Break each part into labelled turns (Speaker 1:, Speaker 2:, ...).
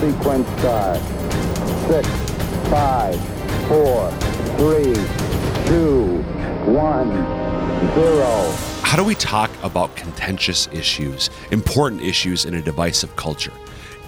Speaker 1: sequence start. Six, five, four, three, two, one, zero.
Speaker 2: How do we talk about contentious issues, important issues in a divisive culture?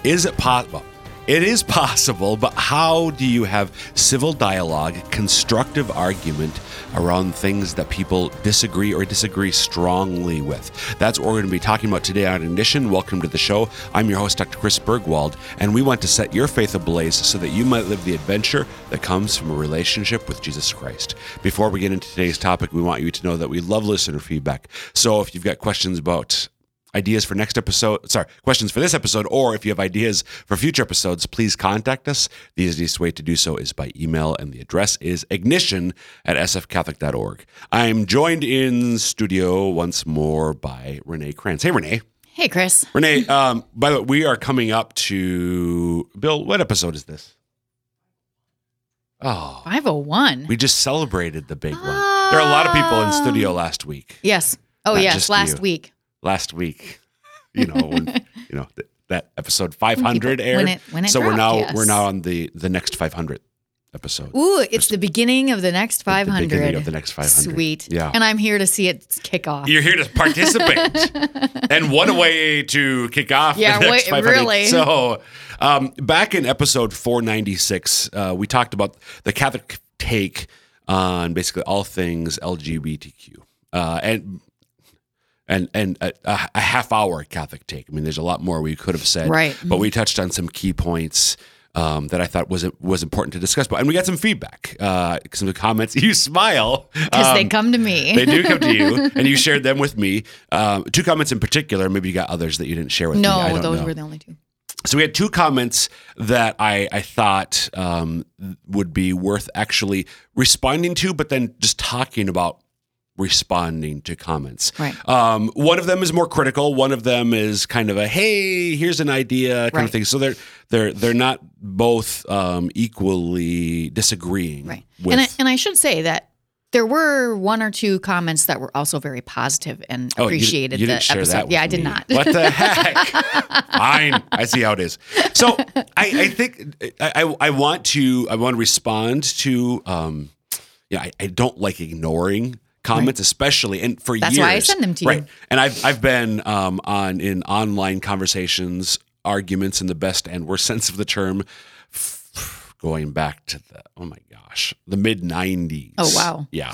Speaker 2: Is it possible? It is possible, but how do you have civil dialogue, constructive argument around things that people disagree or disagree strongly with? That's what we're going to be talking about today on Ignition. Welcome to the show. I'm your host, Dr. Chris Burgwald, and we want to set your faith ablaze so that you might live the adventure that comes from a relationship with Jesus Christ. Before we get into today's topic, we want you to know that we love listener feedback. So if you've got questions about ideas for next episode, sorry, questions for this episode, or if you have ideas for future episodes, please contact us. The easiest way to do so is by email, and the address is ignition at sfcatholic.org. I'm joined in studio once more by Renee Kranz. Hey, Renee.
Speaker 3: Hey, Chris.
Speaker 2: Renee, um, by the way, we are coming up to Bill. What episode is this? Oh,
Speaker 3: 501.
Speaker 2: we just celebrated the big one. There are a lot of people in studio last week.
Speaker 3: yes. Oh, yes. Last
Speaker 2: you.
Speaker 3: week.
Speaker 2: Last week. You know, when, you know th- that episode 500 aired.
Speaker 3: when it- when it
Speaker 2: so we're now
Speaker 3: yes.
Speaker 2: we're now on the the next 500 episode.
Speaker 3: Ooh, it's the beginning of the next
Speaker 2: the
Speaker 3: 500.
Speaker 2: beginning of the next 500.
Speaker 3: Sweet.
Speaker 2: Yeah.
Speaker 3: And I'm here to see it kick off.
Speaker 2: You're here to participate, and what a way to kick off
Speaker 3: Yeah,
Speaker 2: the next
Speaker 3: wait, really.
Speaker 2: So, um, back in episode 496, uh, we talked about the Catholic take on basically all things LGBTQ, uh, and and and a, a half hour Catholic take. I mean, there's a lot more we could have said,
Speaker 3: Right.
Speaker 2: But we touched on some key points. Um, that I thought was was important to discuss, but and we got some feedback, uh, some comments. You smile
Speaker 3: Because they
Speaker 2: Um,
Speaker 3: come to me.
Speaker 2: they do come to you, and you shared them with me. Um, two comments in particular. Maybe you got others that you didn't share with me.
Speaker 3: No, those
Speaker 2: know.
Speaker 3: were the only two.
Speaker 2: So we had two comments that I, I thought um, would be worth actually responding to, but then just talking about responding to comments.
Speaker 3: Right.
Speaker 2: Um, one of them is more critical. One of them is kind of a hey, here's an idea kind
Speaker 3: Right.
Speaker 2: of thing. So they're they're they're not both um, equally disagreeing.
Speaker 3: Right.
Speaker 2: With,
Speaker 3: And I, and I should say that there were one or two comments that were also very positive and
Speaker 2: Oh, you-
Speaker 3: appreciated
Speaker 2: you
Speaker 3: the episode. yeah, I did
Speaker 2: me.
Speaker 3: not.
Speaker 2: What the heck? Fine, I see how it is. So I, I think I, I, I want to I want to respond to um, yeah I, I don't like ignoring comments, especially and for
Speaker 3: That's
Speaker 2: years.
Speaker 3: why I send them to you.
Speaker 2: right. And I've I've been um, on in online conversations, arguments in the best and worst sense of the term, going back to the oh my gosh the mid '90s.
Speaker 3: Oh, wow.
Speaker 2: Yeah.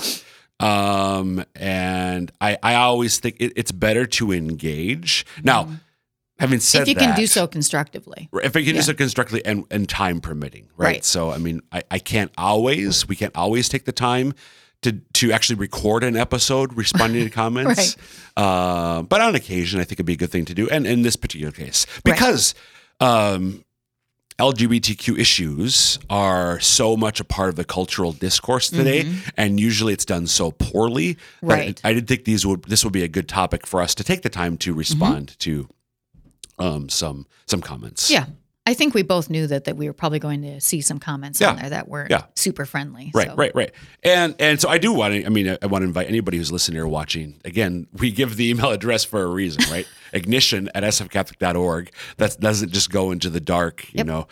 Speaker 2: Um, and I, I always think it, it's better to engage. Now, having said
Speaker 3: if you
Speaker 2: that,
Speaker 3: can do so constructively.
Speaker 2: if I can do so constructively and, and time permitting, right?
Speaker 3: Right.
Speaker 2: So, I mean, I, I can't always, we can't always take the time to to actually record an episode responding to comments. uh, but on occasion, I think it'd be a good thing to do. And in this particular case, because um, LGBTQ issues are so much a part of the cultural discourse today, and usually it's done so poorly.
Speaker 3: Mm-hmm. Right.
Speaker 2: I did think these would this would be a good topic for us to take the time to respond to um, some some comments.
Speaker 3: Yeah. I think we both knew that that we were probably going to see some comments on there that weren't
Speaker 2: Yeah.
Speaker 3: super friendly.
Speaker 2: Right,
Speaker 3: so.
Speaker 2: right, right. And and so I do want to. I mean, I, I want to invite anybody who's listening or watching. Again, we give the email address for a reason, right? Ignition at sfcatholic.org. That doesn't just go into the dark, you
Speaker 3: Yep.
Speaker 2: know.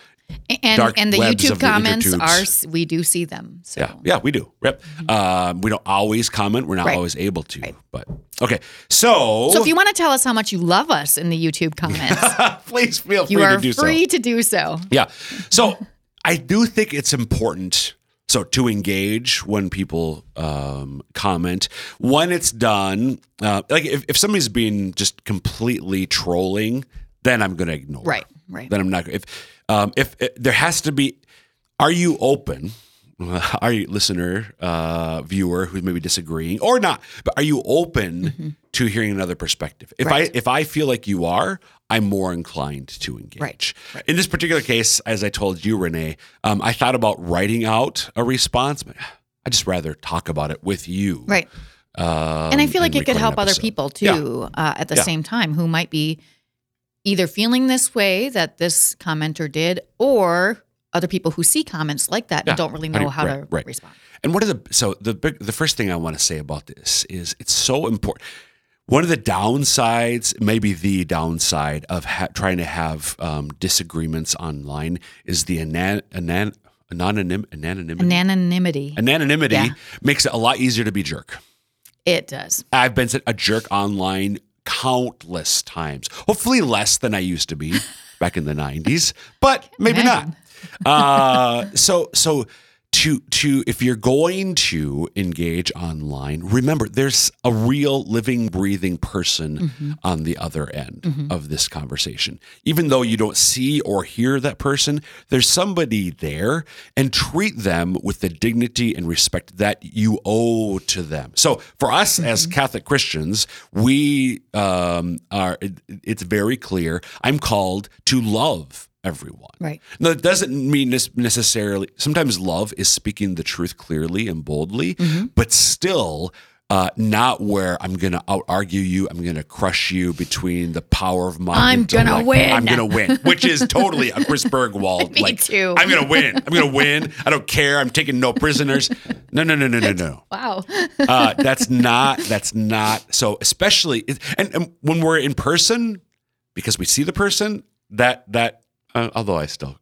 Speaker 3: And
Speaker 2: Dark
Speaker 3: and the YouTube
Speaker 2: the
Speaker 3: comments
Speaker 2: intertubes.
Speaker 3: are we do see them. So
Speaker 2: Yeah, yeah, we do. Yep. Um, we don't always comment. We're not
Speaker 3: Right.
Speaker 2: always able to. But okay, so
Speaker 3: So if you want to tell us how much you love us in the YouTube comments,
Speaker 2: please feel free
Speaker 3: you are
Speaker 2: to do so.
Speaker 3: free to do so.
Speaker 2: Yeah. So I do think it's important. So to engage when people um, comment, when it's done, uh, like if, if somebody's being just completely trolling, then I'm going to ignore.
Speaker 3: Right, right.
Speaker 2: Then I'm not. If um, if, if there has to be, are you open? Are you listener, uh, viewer who's maybe disagreeing or not? But are you open to hearing another perspective? If
Speaker 3: Mm-hmm. Right.
Speaker 2: I if I feel like you are, I'm more inclined to engage.
Speaker 3: Right,
Speaker 2: In this particular case, as I told you, Renee, um, I thought about writing out a response, but I just rather talk about it with you.
Speaker 3: Right.
Speaker 2: Um,
Speaker 3: and I feel like it could help other people
Speaker 2: Yeah.
Speaker 3: too uh, at the
Speaker 2: Yeah.
Speaker 3: same time who might be either feeling this way that this commenter did or other people who see comments like that
Speaker 2: Yeah.
Speaker 3: and don't really
Speaker 2: How do
Speaker 3: know
Speaker 2: you-
Speaker 3: how
Speaker 2: right,
Speaker 3: to
Speaker 2: right.
Speaker 3: respond.
Speaker 2: And what are the so the big the first thing I want to say about this is it's so important. One of the downsides, maybe the downside of ha- trying to have um, disagreements online is the anan- anan- anonym- anonymity.
Speaker 3: Anonymity.
Speaker 2: anonymity
Speaker 3: Yeah.
Speaker 2: makes it a lot easier to be jerk.
Speaker 3: It does.
Speaker 2: I've been a jerk online countless times. Hopefully less than I used to be back in the 90s, but maybe
Speaker 3: imagine.
Speaker 2: not. Uh, so so to to if you're going to engage online, remember there's a real living breathing person
Speaker 3: Mm-hmm.
Speaker 2: on the other end of this conversation. Even though you don't see or hear that person, there's somebody there and treat them with the dignity and respect that you owe to them. So for us
Speaker 3: Mm-hmm.
Speaker 2: as Catholic Christians, we um, are. It, it's very clear. I'm called to love everyone.
Speaker 3: Right.
Speaker 2: No, it doesn't mean necessarily. Sometimes love is speaking the truth clearly and boldly,
Speaker 3: Mm-hmm.
Speaker 2: but still uh, not where I'm going to out argue you. I'm going to crush you between the power of my.
Speaker 3: I'm gonna
Speaker 2: intellect.
Speaker 3: win.
Speaker 2: I'm going to win, which is totally a Chris Burgwald.
Speaker 3: Me
Speaker 2: like,
Speaker 3: too.
Speaker 2: I'm going to win. I'm going to win. I don't care. I'm taking no prisoners. No, no, no, no, no, no
Speaker 3: Wow.
Speaker 2: uh, that's not that's not so especially and, and when we're in person because we see the person that that uh, although i still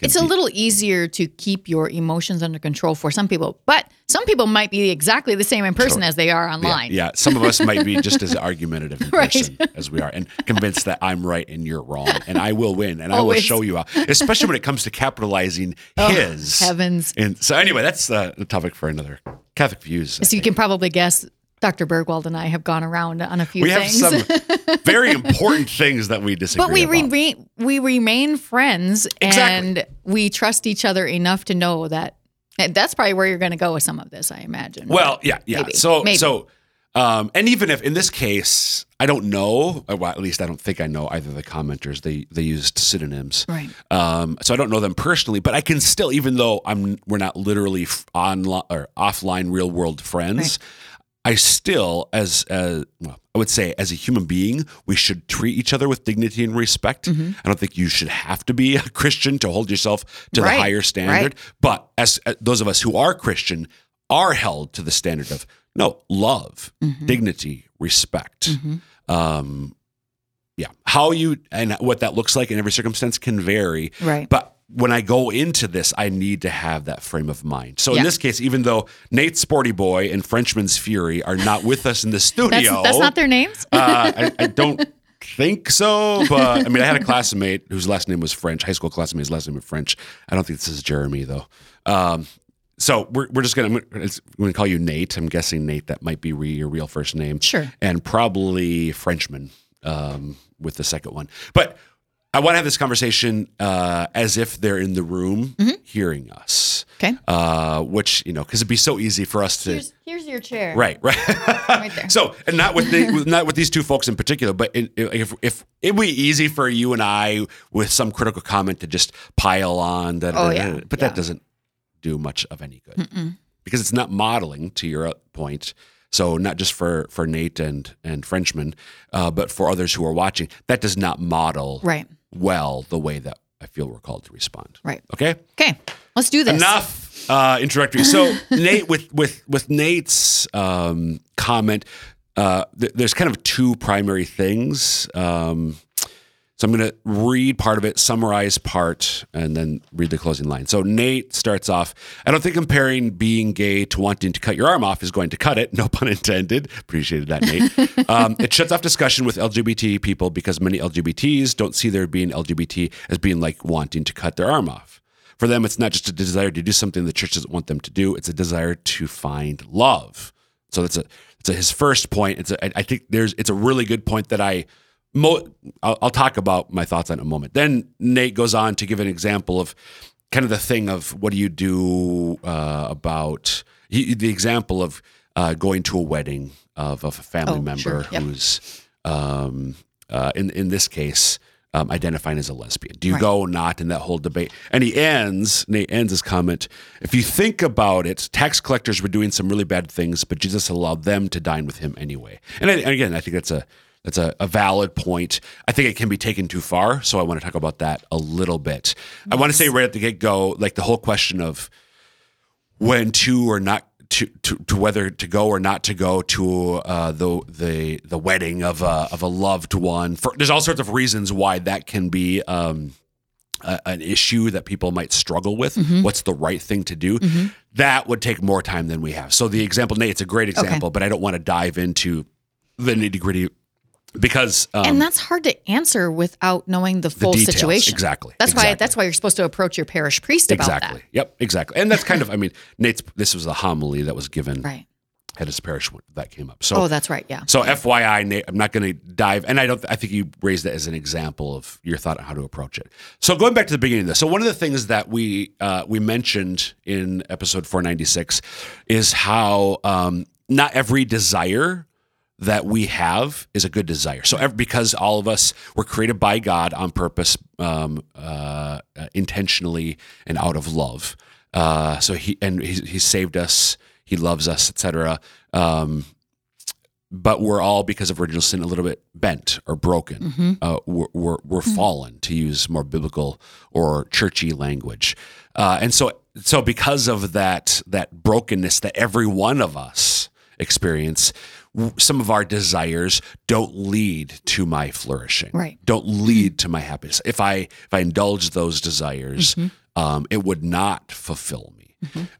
Speaker 3: It's a little easier to keep your emotions under control for some people, but some people might be exactly the same in person as they are online.
Speaker 2: yeah some of us might be just as argumentative in
Speaker 3: Right.
Speaker 2: person as we are and convinced that i'm right and you're wrong and i will win and i will show you out especially when it comes to capitalizing his
Speaker 3: Oh, Heavens.
Speaker 2: and so anyway that's uh, a topic for another catholic views I
Speaker 3: So you
Speaker 2: think.
Speaker 3: can probably guess Dr. Burgwald and I have gone around on a few
Speaker 2: we have some very important things that we disagree on.
Speaker 3: but we we remain friends
Speaker 2: Exactly.
Speaker 3: and we trust each other enough to know that that's probably where you're going to go with some of this, I imagine.
Speaker 2: Well, yeah, yeah.
Speaker 3: Maybe.
Speaker 2: So,
Speaker 3: Maybe.
Speaker 2: so, um, and even if in this case, I don't know, well, at least I don't think I know either of the commenters. They they used synonyms,
Speaker 3: Right.
Speaker 2: Um, so I don't know them personally, but I can still, even though I'm we're not literally online or offline real world friends. I still, as uh, well, I would say, as a human being, we should treat each other with dignity and respect.
Speaker 3: Mm-hmm.
Speaker 2: I don't think you should have to be a Christian to hold yourself to
Speaker 3: Right,
Speaker 2: the higher standard.
Speaker 3: right.
Speaker 2: But as uh, those of us who are Christian are held to the standard of no love,
Speaker 3: Mm-hmm.
Speaker 2: dignity, respect. Um, yeah, how you and what that looks like in every circumstance can vary.
Speaker 3: Right.
Speaker 2: But when I go into this, I need to have that frame of mind. So
Speaker 3: Yeah.
Speaker 2: in this case, even though Nate Sporty Boy and Frenchman's Fury are not with us in the studio,
Speaker 3: that's not their names?
Speaker 2: uh, I, I don't think so, but I mean, I had a classmate whose last name was French, high school classmate, his last name was French. I don't think this is Jeremy though. Um, so we're, we're just gonna I'm gonna, I'm gonna call you Nate. I'm guessing Nate that might be re, your real first name,
Speaker 3: Sure.
Speaker 2: and probably Frenchman um, with the second one. But I want to have this conversation uh, as if they're in the room hearing us.
Speaker 3: Okay.
Speaker 2: Uh, which you know, because it'd be so easy for us to
Speaker 3: Here's, here's your chair.
Speaker 2: Right, right.
Speaker 3: Right there.
Speaker 2: So, and not with the, not with these two folks in particular, but in, if if it would be easy for you and I with some critical comment to just pile on that,
Speaker 3: Oh, yeah.
Speaker 2: but
Speaker 3: Yeah.
Speaker 2: that doesn't do much of any good because it's not modeling. To your point, so not just for for Nate and and Frenchman, uh, but for others who are watching, that does not model
Speaker 3: Right.
Speaker 2: Well the way that I feel we're called to respond.
Speaker 3: Right.
Speaker 2: Okay
Speaker 3: Okay. Let's do this.
Speaker 2: enough uh, introductory. So Nate, with with with Nate's um, comment, uh, th- there's kind of two primary things. Um, so I'm going to read part of it, summarize part, and then read the closing line. So Nate starts off. I don't think comparing being gay to wanting to cut your arm off is going to cut it. No pun intended. Appreciated that, Nate. um, it shuts off discussion with LGBT people because many LGBTs don't see their being LGBT as being like wanting to cut their arm off. For them, it's not just a desire to do something the church doesn't want them to do. It's a desire to find love. So that's a it's a, his first point. It's a, I- I think there's it's a really good point that I mo- I'll, I'll talk about my thoughts on it in a moment. Then Nate goes on to give an example of kind of the thing of what do you do uh, about he, the example of uh, going to a wedding of, of a family
Speaker 3: Oh,
Speaker 2: member
Speaker 3: sure. Yep.
Speaker 2: who's um, uh, in in this case um, identifying as a lesbian. Do you
Speaker 3: Right.
Speaker 2: go or not in that whole debate? And he ends Nate ends his comment. If you think about it, tax collectors were doing some really bad things, but Jesus allowed them to dine with him anyway. And, I, and again, I think that's a that's a, a valid point. I think it can be taken too far, so I want to talk about that a little bit. I want to say right at the get go, like the whole question of when to or not to, to, to whether to go or not to go to uh, the the the wedding of a of a loved one. For, there's all sorts of reasons why that can be um, a, an issue that people might struggle with. What's the right thing to do? That would take more time than we have. So the example, Nate, it's a great example, but I don't want to dive into the nitty gritty because um,
Speaker 3: and that's hard to answer without knowing the full
Speaker 2: details,
Speaker 3: situation.
Speaker 2: exactly,
Speaker 3: That's why that's why you're supposed to approach your parish priest about
Speaker 2: exactly, yep, exactly, and that's kind of I mean Nate's. This was the homily that was given.
Speaker 3: Right.
Speaker 2: at his parish when that came up. So
Speaker 3: Oh, that's right. Yeah.
Speaker 2: So FYI, Nate, I'm not going to dive, and I don't. I think you raised that as an example of your thought on how to approach it. So going back to the beginning of this, so one of the things that we uh, we mentioned in episode 496 is how um, not every desire that we have is a good desire. So ev- because all of us were created by God on purpose, um, uh, intentionally, and out of love. Uh, so he and he, he saved us. He loves us, etc. Um, but we're all because of original sin a little bit bent or broken. Uh, we're we're, we're fallen, to use more biblical or churchy language, uh, and so so because of that that brokenness that every one of us experience, some of our desires don't lead to my flourishing,
Speaker 3: Right.
Speaker 2: Don't lead to my happiness. If I if I indulge those desires, um, it would not fulfill me.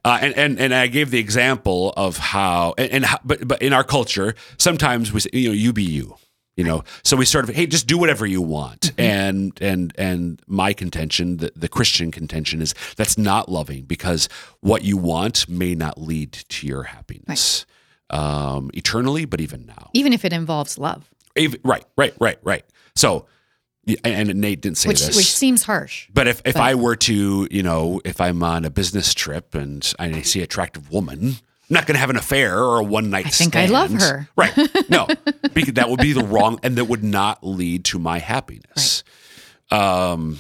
Speaker 2: Uh, and, and and I gave the example of how and, and how, but but in our culture sometimes we say you know you be you you know? So we sort of hey just do whatever you want. And and and my contention the, the Christian contention is that's not loving because what you want may not lead to your happiness um, eternally but even now
Speaker 3: Even if it involves love,
Speaker 2: Even- right right right right so and, Nate didn't say
Speaker 3: which
Speaker 2: this
Speaker 3: which seems harsh.
Speaker 2: but if, if I were to, you know, if I'm on a business trip and I see an attractive woman, I'm not going to have an affair or a one night
Speaker 3: I think I love her.
Speaker 2: Right. No, because that would be the wrong, and that would not lead to my happiness. Um,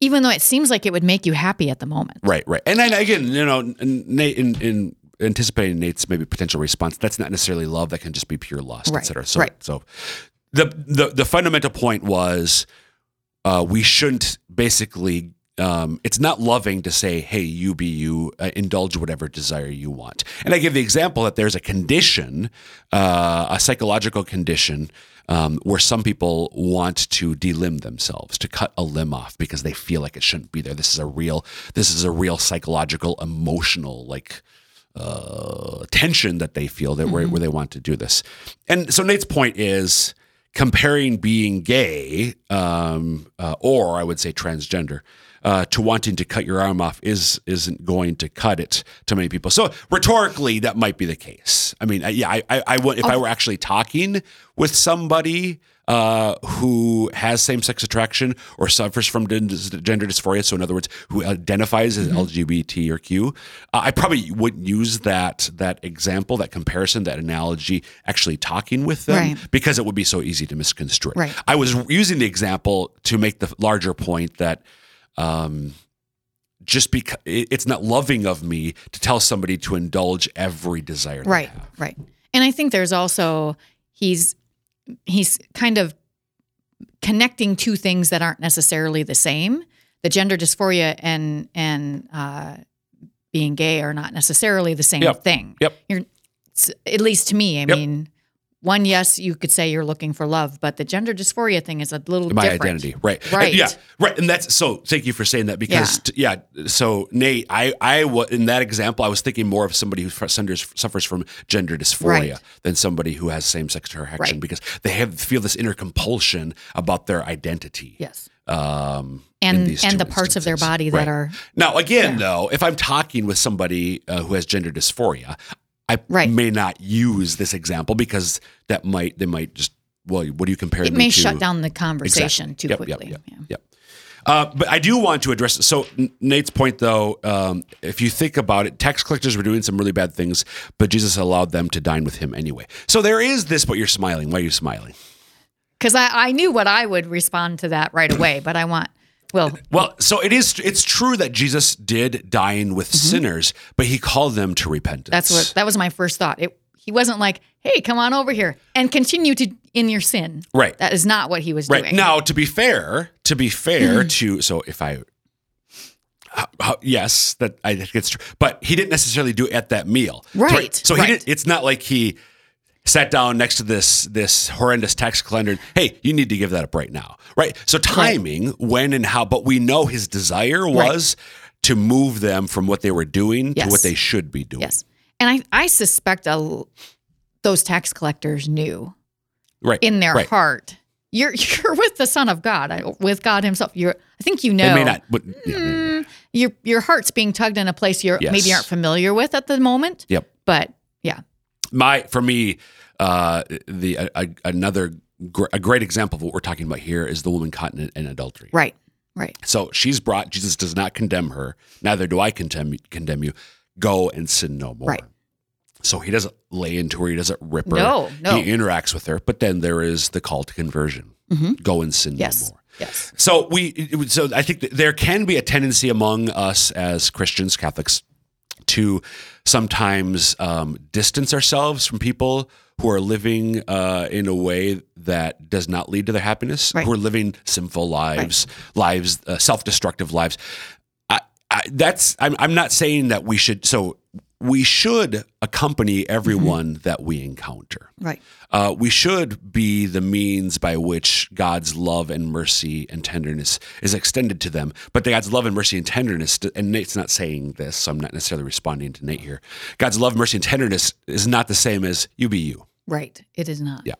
Speaker 3: Even though it seems like it would make you happy at the moment.
Speaker 2: right, right. And then again, you know, Nate, in, in anticipating Nate's maybe potential response, that's not necessarily love. That can just be pure lust, et cetera. So,
Speaker 3: right.
Speaker 2: so the, the, the fundamental point was uh, we shouldn't basically um, it's not loving to say hey you be you uh, indulge whatever desire you want and i give the example that there's a condition uh, a psychological condition um, where some people want to delimb themselves to cut a limb off because they feel like it shouldn't be there this is a real this is a real psychological emotional like uh, tension that they feel that where, where they want to do this. And so Nate's point is comparing being gay, um, uh, or I would say transgender, uh, to wanting to cut your arm off is isn't going to cut it to many people. So rhetorically, that might be the case. I mean, I- yeah, I, I, I would if I were actually talking with somebody uh, who has same-sex attraction or suffers from gender dysphoria, so in other words, who identifies as LGBT or Q, uh, I probably wouldn't use that that example, that comparison, that analogy, actually talking with them
Speaker 3: Right.
Speaker 2: because it would be so easy to misconstrue.
Speaker 3: Right.
Speaker 2: I was using the example to make the larger point that um, just because it's not loving of me to tell somebody to indulge every desire.
Speaker 3: Right.
Speaker 2: have.
Speaker 3: Right. And I think there's also he's he's kind of connecting two things that aren't necessarily the same. The gender dysphoria and and uh, being gay are not necessarily the same
Speaker 2: Yep.
Speaker 3: thing.
Speaker 2: Yep.
Speaker 3: You're at least to me. I
Speaker 2: Yep.
Speaker 3: mean, one yes, you could say you're looking for love, but the gender dysphoria thing is a little
Speaker 2: my
Speaker 3: different.
Speaker 2: identity right
Speaker 3: Right.
Speaker 2: And yeah right and that's so thank you for saying that because yeah, yeah so nate i i in that example i was thinking more of somebody who f- suffers suffers from gender dysphoria
Speaker 3: Right.
Speaker 2: than somebody who has same-sex attraction
Speaker 3: Right.
Speaker 2: because they have feel this inner compulsion about their identity
Speaker 3: Yes.
Speaker 2: um
Speaker 3: And and the parts of their body
Speaker 2: Right.
Speaker 3: that are
Speaker 2: now again though if i'm talking with somebody uh, who has gender dysphoria i
Speaker 3: Right.
Speaker 2: may not use this example because that might they might just well what do you compare
Speaker 3: it may
Speaker 2: to?
Speaker 3: shut down the conversation
Speaker 2: Exactly.
Speaker 3: too
Speaker 2: Yep,
Speaker 3: quickly.
Speaker 2: Yep, yep,
Speaker 3: Yeah.
Speaker 2: Uh, but I do want to address. So Nate's point, though, um, if you think about it, tax collectors were doing some really bad things, but Jesus allowed them to dine with him anyway. So there is this. But you're smiling. Why are you smiling?
Speaker 3: Because I, I knew what I would respond to that right away, but I want, well,
Speaker 2: Well, so it is. It's true that Jesus did dine with sinners, but he called them to repentance.
Speaker 3: Mm-hmm. that's what, that was my first thought. It, he wasn't like, hey, come on over here and continue to in your sin.
Speaker 2: Right.
Speaker 3: That is not what he was
Speaker 2: Right
Speaker 3: doing.
Speaker 2: now, to be fair, to be fair to so if I, Uh, yes, that I think it's true, but he didn't necessarily do it at that meal,
Speaker 3: Right,
Speaker 2: So he
Speaker 3: right.
Speaker 2: didn't. It's not like he sat down next to this this horrendous tax collector. and, Hey, you need to give that up right now, right? So timing, when and how, but we know his desire was to move them from what they were doing to what they should be doing.
Speaker 3: Yes. And I, I suspect a, those tax collectors knew
Speaker 2: right
Speaker 3: in their
Speaker 2: right.
Speaker 3: heart. You're you're with the Son of God, with God Himself. You're I think you know
Speaker 2: They may not, but yeah,
Speaker 3: Mm, your your heart's being tugged in a place you're
Speaker 2: Yes.
Speaker 3: maybe aren't familiar with at the moment.
Speaker 2: yep.
Speaker 3: But
Speaker 2: my for me uh the a, another gr- a great example of what we're talking about here is the woman caught in, in adultery.
Speaker 3: Right, right,
Speaker 2: so she's brought jesus does not condemn her neither do i condemn condemn you. Go and sin no more.
Speaker 3: Right.
Speaker 2: so he doesn't lay into her he doesn't rip her.
Speaker 3: No, no.
Speaker 2: he interacts with her but then there is the call to conversion. Go and sin
Speaker 3: Mm-hmm. yes,
Speaker 2: no more.
Speaker 3: yes,
Speaker 2: so we, so I think there can be a tendency among us as Christians, Catholics, to sometimes um, distance ourselves from people who are living uh, in a way that does not lead to their happiness,
Speaker 3: Right.
Speaker 2: who are living sinful lives, lives, uh, self-destructive lives. I, I, that's I'm, I'm not saying that we should. So we should accompany everyone that we encounter
Speaker 3: right,
Speaker 2: uh, we should be the means by which God's love and mercy and tenderness is extended to them. But God's love and mercy and tenderness, and Nate's not saying this, so I'm not necessarily responding to Nate here. God's love, mercy, and tenderness is not the same as you be you.
Speaker 3: right. It is not.
Speaker 2: Yeah.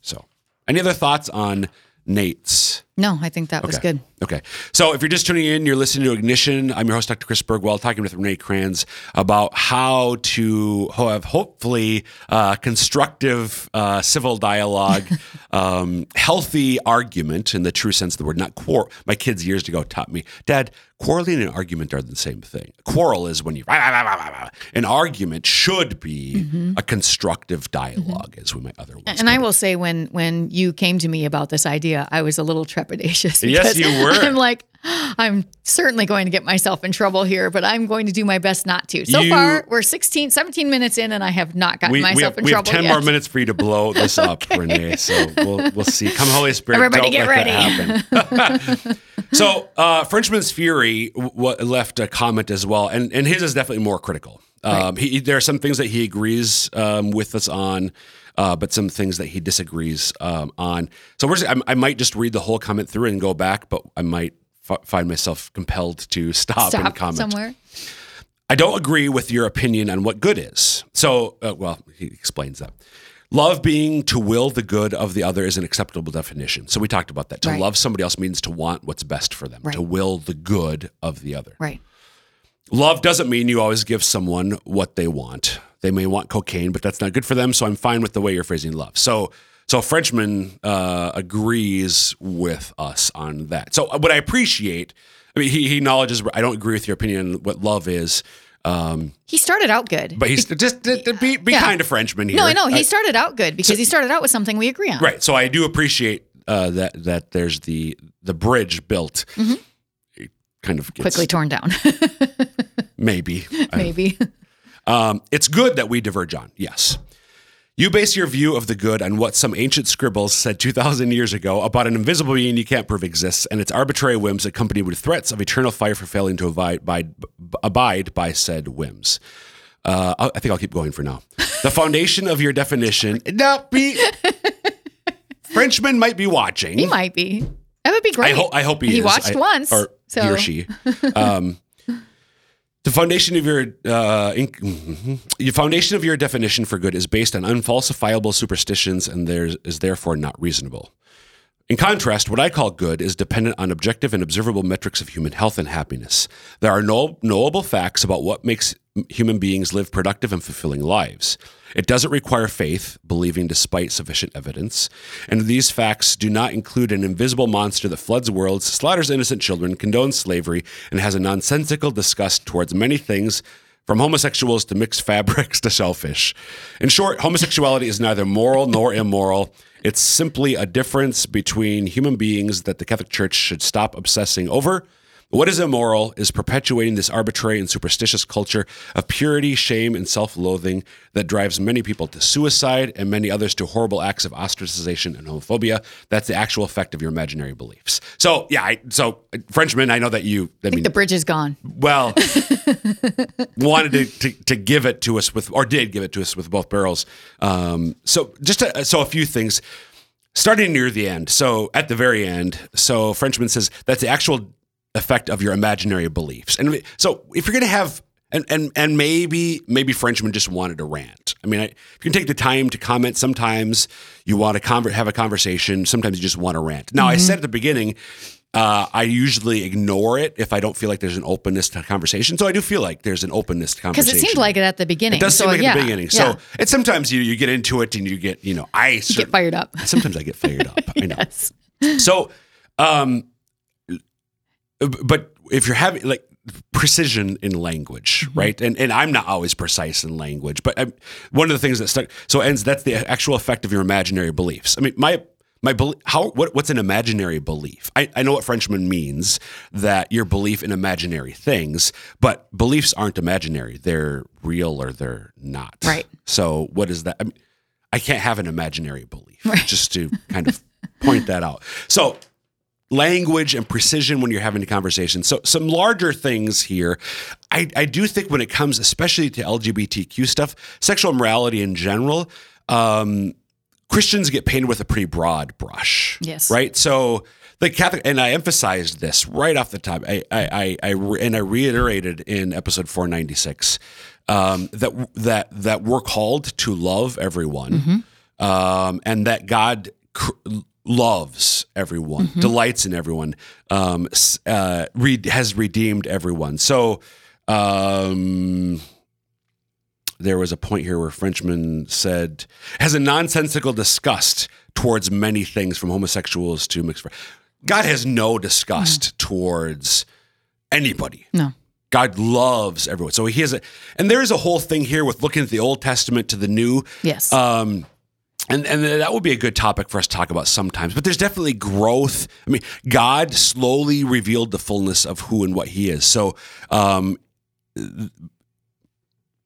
Speaker 2: So, any other thoughts on Nate's?
Speaker 3: No, I think that was
Speaker 2: Okay.
Speaker 3: good.
Speaker 2: Okay. So if you're just tuning in, you're listening to Ignition. I'm your host, Dr. Chris Burgwald, talking with Renee Kranz about how to have hopefully uh, constructive uh, civil dialogue, um, healthy argument in the true sense of the word, not quarrel. My kids years ago taught me, Dad, quarreling and argument are the same thing. Quarrel is when you, an argument should be a constructive dialogue, as we might otherwise.
Speaker 3: Mm-hmm. And I will say, when when you came to me about this idea, I was a little trepidatious.
Speaker 2: Yes, you were.
Speaker 3: I'm like, I'm certainly going to get myself in trouble here, but I'm going to do my best not to. So
Speaker 2: You-
Speaker 3: far, we're 16, 17 minutes in, and I have not gotten
Speaker 2: we, we
Speaker 3: myself
Speaker 2: have,
Speaker 3: in
Speaker 2: we have
Speaker 3: trouble
Speaker 2: 10
Speaker 3: yet.
Speaker 2: more minutes for you to blow this up, Renee. So we'll, we'll see. Come, Holy Spirit.
Speaker 3: Everybody
Speaker 2: don't
Speaker 3: get
Speaker 2: happen. so uh, Frenchman's Fury w- left a comment as well, and, and his is definitely more critical. Um, he, there are some things that he agrees um, with us on, uh, but some things that he disagrees um, on. So we're just, I, I might just read the whole comment through and go back, but I might f- find myself compelled to stop, and
Speaker 3: Stop
Speaker 2: comment.
Speaker 3: somewhere.
Speaker 2: I don't agree with your opinion on what good is. So, uh, well, he explains that. Love being to will the good of the other is an acceptable definition. So we talked about that. To
Speaker 3: Right.
Speaker 2: love somebody else means to want what's best for them,
Speaker 3: Right.
Speaker 2: to will the good of the other.
Speaker 3: Right.
Speaker 2: Love doesn't mean you always give someone what they want. They may want cocaine, but that's not good for them. So I'm fine with the way you're phrasing love. So, so Frenchman uh, agrees with us on that. So what I appreciate, I mean, he, he acknowledges I don't agree with your opinion on what love is. Um,
Speaker 3: He started out good.
Speaker 2: but he's just be, be
Speaker 3: Yeah.
Speaker 2: kind of Frenchman here.
Speaker 3: no, I know. He started out good because he started out with something we agree on.
Speaker 2: right. So I do appreciate uh, that that there's the the bridge built. It kind of gets,
Speaker 3: Mm-hmm. Quickly torn down,
Speaker 2: maybe.
Speaker 3: Maybe.
Speaker 2: Um, it's good that we diverge on. Yes. You base your view of the good on what some ancient scribbles said 2,000 years ago about an invisible being you can't prove exists and its arbitrary whims accompanied with threats of eternal fire for failing to abide by, abide by said whims. Uh, I I think I'll keep going for now. The foundation of your definition. No, be. Frenchman might be watching.
Speaker 3: He might be. That would be
Speaker 2: I
Speaker 3: great.
Speaker 2: hope. I hope he,
Speaker 3: He watched
Speaker 2: I-
Speaker 3: once,
Speaker 2: or
Speaker 3: so
Speaker 2: he or she. Um, the foundation of your uh, mhm. the foundation of your definition for good is based on unfalsifiable superstitions, and there is therefore not reasonable. In contrast, what I call good is dependent on objective and observable metrics of human health and happiness. There are no knowable facts about what makes human beings live productive and fulfilling lives. It doesn't require faith, believing despite sufficient evidence. And these facts do not include an invisible monster that floods worlds, slaughters innocent children, condones slavery, and has a nonsensical disgust towards many things from homosexuals to mixed fabrics to shellfish. In short, homosexuality is neither moral nor immoral. It's simply a difference between human beings that the Catholic Church should stop obsessing over What is immoral is perpetuating this arbitrary and superstitious culture of purity, shame, and self loathing that drives many people to suicide and many others to horrible acts of ostracization and homophobia. That's the actual effect of your imaginary beliefs. So, yeah, I, so Frenchman, I know that you, I,
Speaker 3: I
Speaker 2: mean,
Speaker 3: think the bridge is gone.
Speaker 2: well, wanted to, to, to give it to us with, or did give it to us with both barrels. Um, so just a, so a few things starting near the end. So at the very end, so Frenchman says that's the actual effect of your imaginary beliefs. And so if you're going to have and, and and maybe maybe Frenchman just wanted to rant. I mean, I, you can take the time to comment. Sometimes you want to conver- have a conversation. Sometimes you just want to rant. Now, I said at the beginning, uh, I usually ignore it if I don't feel like there's an openness to conversation. So I do feel like there's an openness to conversation.
Speaker 3: Because it seemed like it at the beginning.
Speaker 2: It does
Speaker 3: so,
Speaker 2: seem like
Speaker 3: yeah,
Speaker 2: at the beginning.
Speaker 3: yeah.
Speaker 2: So it's sometimes you you get into it and you get you know I
Speaker 3: get fired up.
Speaker 2: sometimes I get fired up. I know.
Speaker 3: Yes.
Speaker 2: So, um, but if you're having like precision in language,
Speaker 3: Mm-hmm.
Speaker 2: right? And and I'm not always precise in language, but i one of the things that stuck. So ends that's the actual effect of your imaginary beliefs. I mean, my my belief. How what what's an imaginary belief? I, I know what Frenchman means that your belief in imaginary things, but beliefs aren't imaginary. They're real or they're not.
Speaker 3: Right.
Speaker 2: So what is that? I, mean, I can't have an imaginary belief. Just to kind of point that out. So language and precision when you're having a conversation. So some larger things here. I, I do think when it comes, especially to LGBTQ stuff, sexual morality in general, um, Christians get painted with a pretty broad brush.
Speaker 3: Yes.
Speaker 2: Right. So the Catholic, and I emphasized this right off the top. I, I, I, I and I reiterated in episode 496 um, that that that we're called to love everyone, um, and that God loves everyone, delights in everyone, um, uh, re- has redeemed everyone. So. Um, there was a point here where Frenchman said has a nonsensical disgust towards many things from homosexuals to mixed. God has no disgust towards anybody.
Speaker 3: No.
Speaker 2: God loves everyone. So he has a, and there is a whole thing here with looking at the Old Testament to the New.
Speaker 3: Yes.
Speaker 2: Um, and and that would be a good topic for us to talk about sometimes. But there's definitely growth. I mean, God slowly revealed the fullness of who and what He is. So, um,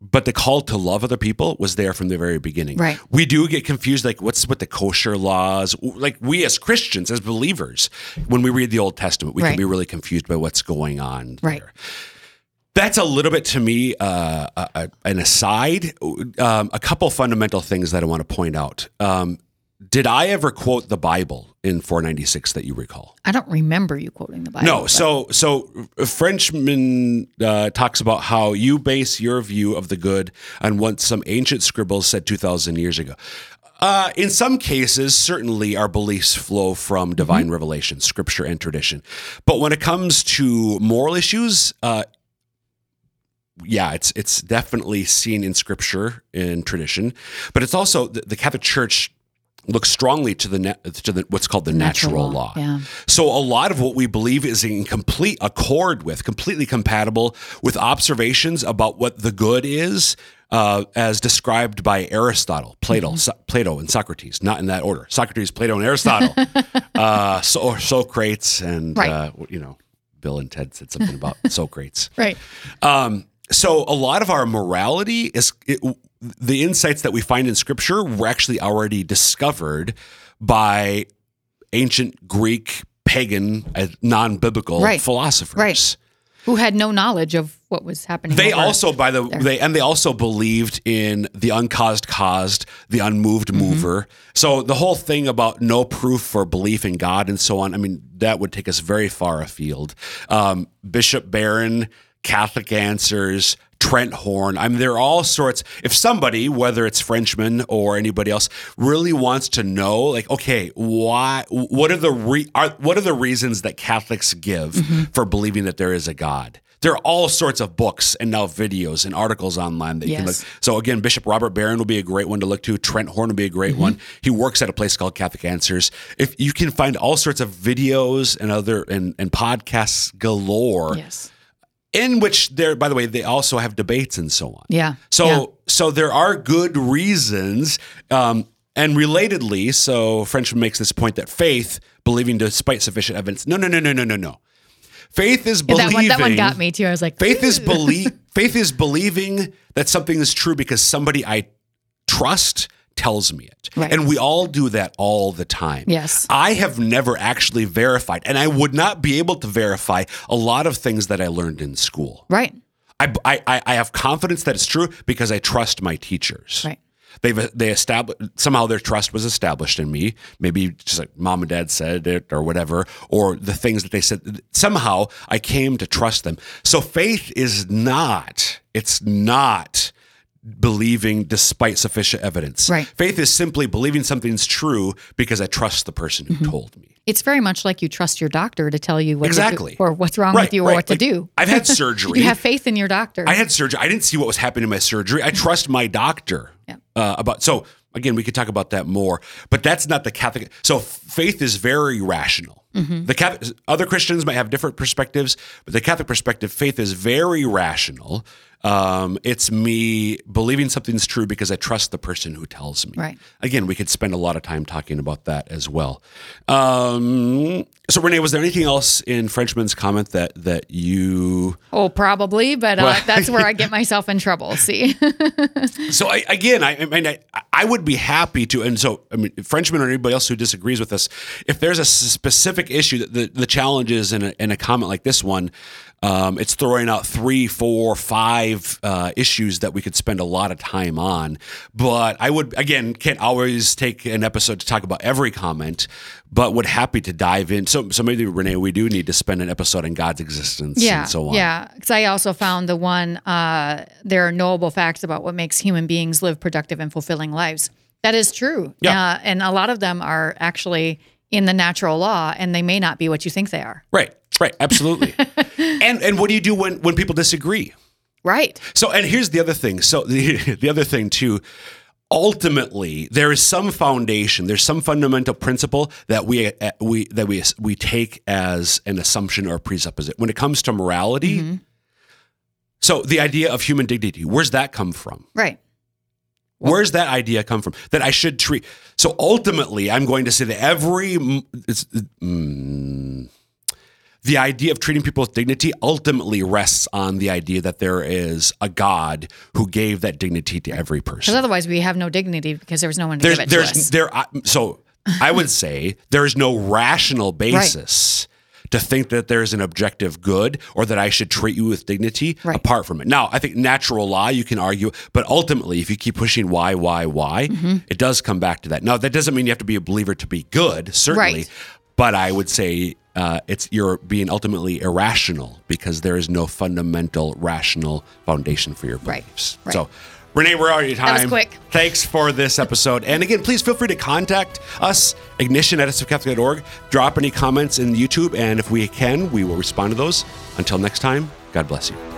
Speaker 2: but the call to love other people was there from the very beginning.
Speaker 3: Right.
Speaker 2: We do get confused, like what's with the kosher laws? Like we as Christians, as believers, when we read the Old Testament, we can be really confused by what's going on
Speaker 3: Right.
Speaker 2: there. That's a little bit to me uh, a, a- an aside. Um, a couple fundamental things that I want to point out. Um, did I ever quote the Bible in 496 that you recall?
Speaker 3: I don't remember you quoting the Bible.
Speaker 2: No.
Speaker 3: but-
Speaker 2: So, so Frenchman uh, talks about how you base your view of the good on what some ancient scribbles said 2,000 years ago. Uh, in some cases, certainly our beliefs flow from divine revelation, scripture, and tradition. But when it comes to moral issues, uh, yeah, it's it's definitely seen in scripture and tradition, but it's also the, the Catholic Church looks strongly to the to the what's called the natural,
Speaker 3: Natural
Speaker 2: law.
Speaker 3: law, yeah.
Speaker 2: So a lot of what we believe is in complete accord with, completely compatible with observations about what the good is, uh, as described by Aristotle, Plato,
Speaker 3: Mm-hmm.
Speaker 2: So- Plato, and Socrates. Not in that order: Socrates, Plato, and Aristotle. uh, so, Socrates, and
Speaker 3: Right.
Speaker 2: uh, you know, Bill and Ted said something about Socrates.
Speaker 3: right.
Speaker 2: Um, so a lot of our morality is it, the insights that we find in scripture were actually already discovered by ancient Greek, pagan, uh, non-biblical
Speaker 3: Right.
Speaker 2: philosophers.
Speaker 3: Right. Who had no knowledge of what was happening.
Speaker 2: They also, by the
Speaker 3: there.
Speaker 2: they, and they also believed in the uncaused caused, the unmoved
Speaker 3: Mm-hmm.
Speaker 2: mover. So the whole thing about no proof for belief in God and so on. I mean, that would take us very far afield. Um, Bishop Barron, Catholic Answers, Trent Horn. I mean, there are all sorts. If somebody, whether it's Frenchman or anybody else, really wants to know, like, okay, why? What are the re, are, what are the reasons that Catholics give
Speaker 3: Mm-hmm.
Speaker 2: for believing that there is a God? There are all sorts of books and now videos and articles online that you can look.
Speaker 3: Yes.
Speaker 2: So again, Bishop Robert Barron will be a great one to look to. Trent Horn will be a great
Speaker 3: Mm-hmm.
Speaker 2: one. He works at a place called Catholic Answers. If you can find all sorts of videos and other and, and podcasts galore
Speaker 3: Yes.
Speaker 2: In which there by the way they also have debates and so on
Speaker 3: Yeah.
Speaker 2: so
Speaker 3: Yeah.
Speaker 2: so there are good reasons um and relatedly so frenchman makes this point that faith believing despite sufficient evidence no no no no no no no Faith is
Speaker 3: that
Speaker 2: believing.
Speaker 3: one that one got me too. I was like,
Speaker 2: Faith is
Speaker 3: "Ooh."
Speaker 2: Faith is believing that something is true because somebody I trust tells me it.
Speaker 3: Right.
Speaker 2: And we all do that all the time.
Speaker 3: Yes.
Speaker 2: I have never actually verified, and I would not be able to verify a lot of things that I learned in school.
Speaker 3: Right.
Speaker 2: I, I, I have confidence that it's true because I trust my teachers.
Speaker 3: Right.
Speaker 2: They've they established somehow their trust was established in me. Maybe just like mom and dad said it or whatever, or the things that they said. Somehow I came to trust them. So faith is not. It's not believing despite sufficient evidence.
Speaker 3: Right.
Speaker 2: Faith is simply believing something's true because I trust the person
Speaker 3: Mm-hmm.
Speaker 2: who told me.
Speaker 3: It's very much like you trust your doctor to tell you what to
Speaker 2: Exactly.
Speaker 3: do, or what's wrong
Speaker 2: Right,
Speaker 3: with you or
Speaker 2: right.
Speaker 3: what to
Speaker 2: Like,
Speaker 3: do.
Speaker 2: I've had surgery.
Speaker 3: you have faith in your doctor.
Speaker 2: I had surgery. I didn't see what was happening in my surgery. I trust my doctor.
Speaker 3: Yeah.
Speaker 2: Uh, about so again, we could talk about that more, but that's not the Catholic. So faith is very rational.
Speaker 3: Mm-hmm.
Speaker 2: The Catholic, other Christians might have different perspectives, but the Catholic perspective, faith is very rational. Um, it's me believing something's true because I trust the person who tells me.
Speaker 3: Right.
Speaker 2: Again, we could spend a lot of time talking about that as well. Um, so, Renee, was there anything else in Frenchman's comment that that you
Speaker 3: oh, probably, but uh, that's where I get myself in trouble. See,
Speaker 2: So I, again, I, I mean, I, I would be happy to, and so I mean, Frenchman or anybody else who disagrees with us, if there's a specific issue that the, the challenge is in a, in a comment like this one, um, it's throwing out three, four, five uh, issues that we could spend a lot of time on. But I would again can't always take an episode to talk about every comment, but would happy to dive in. So so maybe Renee, we do need to spend an episode on God's existence
Speaker 3: yeah,
Speaker 2: and so on.
Speaker 3: yeah. Because I also found the one uh, there are knowable facts about what makes human beings live productive and fulfilling lives. That is true.
Speaker 2: Yeah.
Speaker 3: Uh, and a lot of them are actually in the natural law, and they may not be what you think they are.
Speaker 2: Right. Right. Absolutely. and and what do you do when when people disagree?
Speaker 3: Right.
Speaker 2: So, and here's the other thing. So, the, the other thing too, ultimately, there is some foundation. There's some fundamental principle that we uh, we that we we take as an assumption or presupposition when it comes to morality. So, the idea of human dignity, where's that come from?
Speaker 3: Right.
Speaker 2: Where's that idea come from? That I should treat. So ultimately, I'm going to say that every it's, mm, the idea of treating people with dignity ultimately rests on the idea that there is a God who gave that dignity to every person.
Speaker 3: Because otherwise, we have no dignity because there was no one to
Speaker 2: There's
Speaker 3: give it to us.
Speaker 2: there so I would say there is no rational basis. To think that there's an objective good or that I should treat you with dignity
Speaker 3: Right.
Speaker 2: apart from it. Now, I think natural law, you can argue, but ultimately, if you keep pushing why, why, why,
Speaker 3: Mm-hmm.
Speaker 2: it does come back to that. Now, that doesn't mean you have to be a believer to be good, certainly,
Speaker 3: Right.
Speaker 2: But I would say uh, it's you're being ultimately irrational because there is no fundamental rational foundation for your beliefs. Right.
Speaker 3: right.
Speaker 2: So, Renee, we're out of time.
Speaker 3: was quick.
Speaker 2: Thanks for this episode. And again, please feel free to contact us, ignition at sfcatholic.org. Drop any comments in YouTube, and if we can, we will respond to those. Until next time, God bless you.